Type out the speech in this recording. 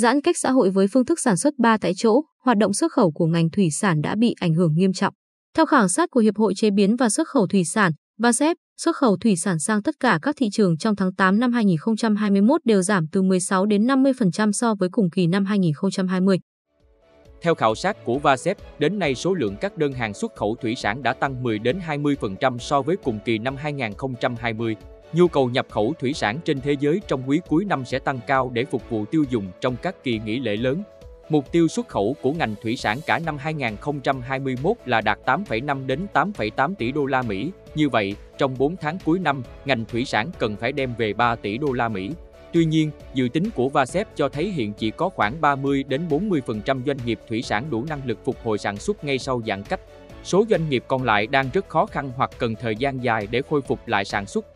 Giãn cách xã hội với phương thức sản xuất ba tại chỗ, hoạt động xuất khẩu của ngành thủy sản đã bị ảnh hưởng nghiêm trọng. Theo khảo sát của Hiệp hội Chế biến và Xuất khẩu Thủy sản, VASEP, xuất khẩu thủy sản sang tất cả các thị trường trong tháng 8 năm 2021 đều giảm từ 16 đến 50% so với cùng kỳ năm 2020. Theo khảo sát của VASEP, đến nay số lượng các đơn hàng xuất khẩu thủy sản đã tăng 10 đến 20% so với cùng kỳ năm 2020. Nhu cầu nhập khẩu thủy sản trên thế giới trong quý cuối năm sẽ tăng cao để phục vụ tiêu dùng trong các kỳ nghỉ lễ lớn. Mục tiêu xuất khẩu của ngành thủy sản cả năm 2021 là đạt 8,5 đến 8,8 tỷ đô la Mỹ. Như vậy, trong 4 tháng cuối năm, ngành thủy sản cần phải đem về 3 tỷ đô la Mỹ. Tuy nhiên, dự tính của VASEP cho thấy hiện chỉ có khoảng 30 đến 40% doanh nghiệp thủy sản đủ năng lực phục hồi sản xuất ngay sau giãn cách. Số doanh nghiệp còn lại đang rất khó khăn hoặc cần thời gian dài để khôi phục lại sản xuất.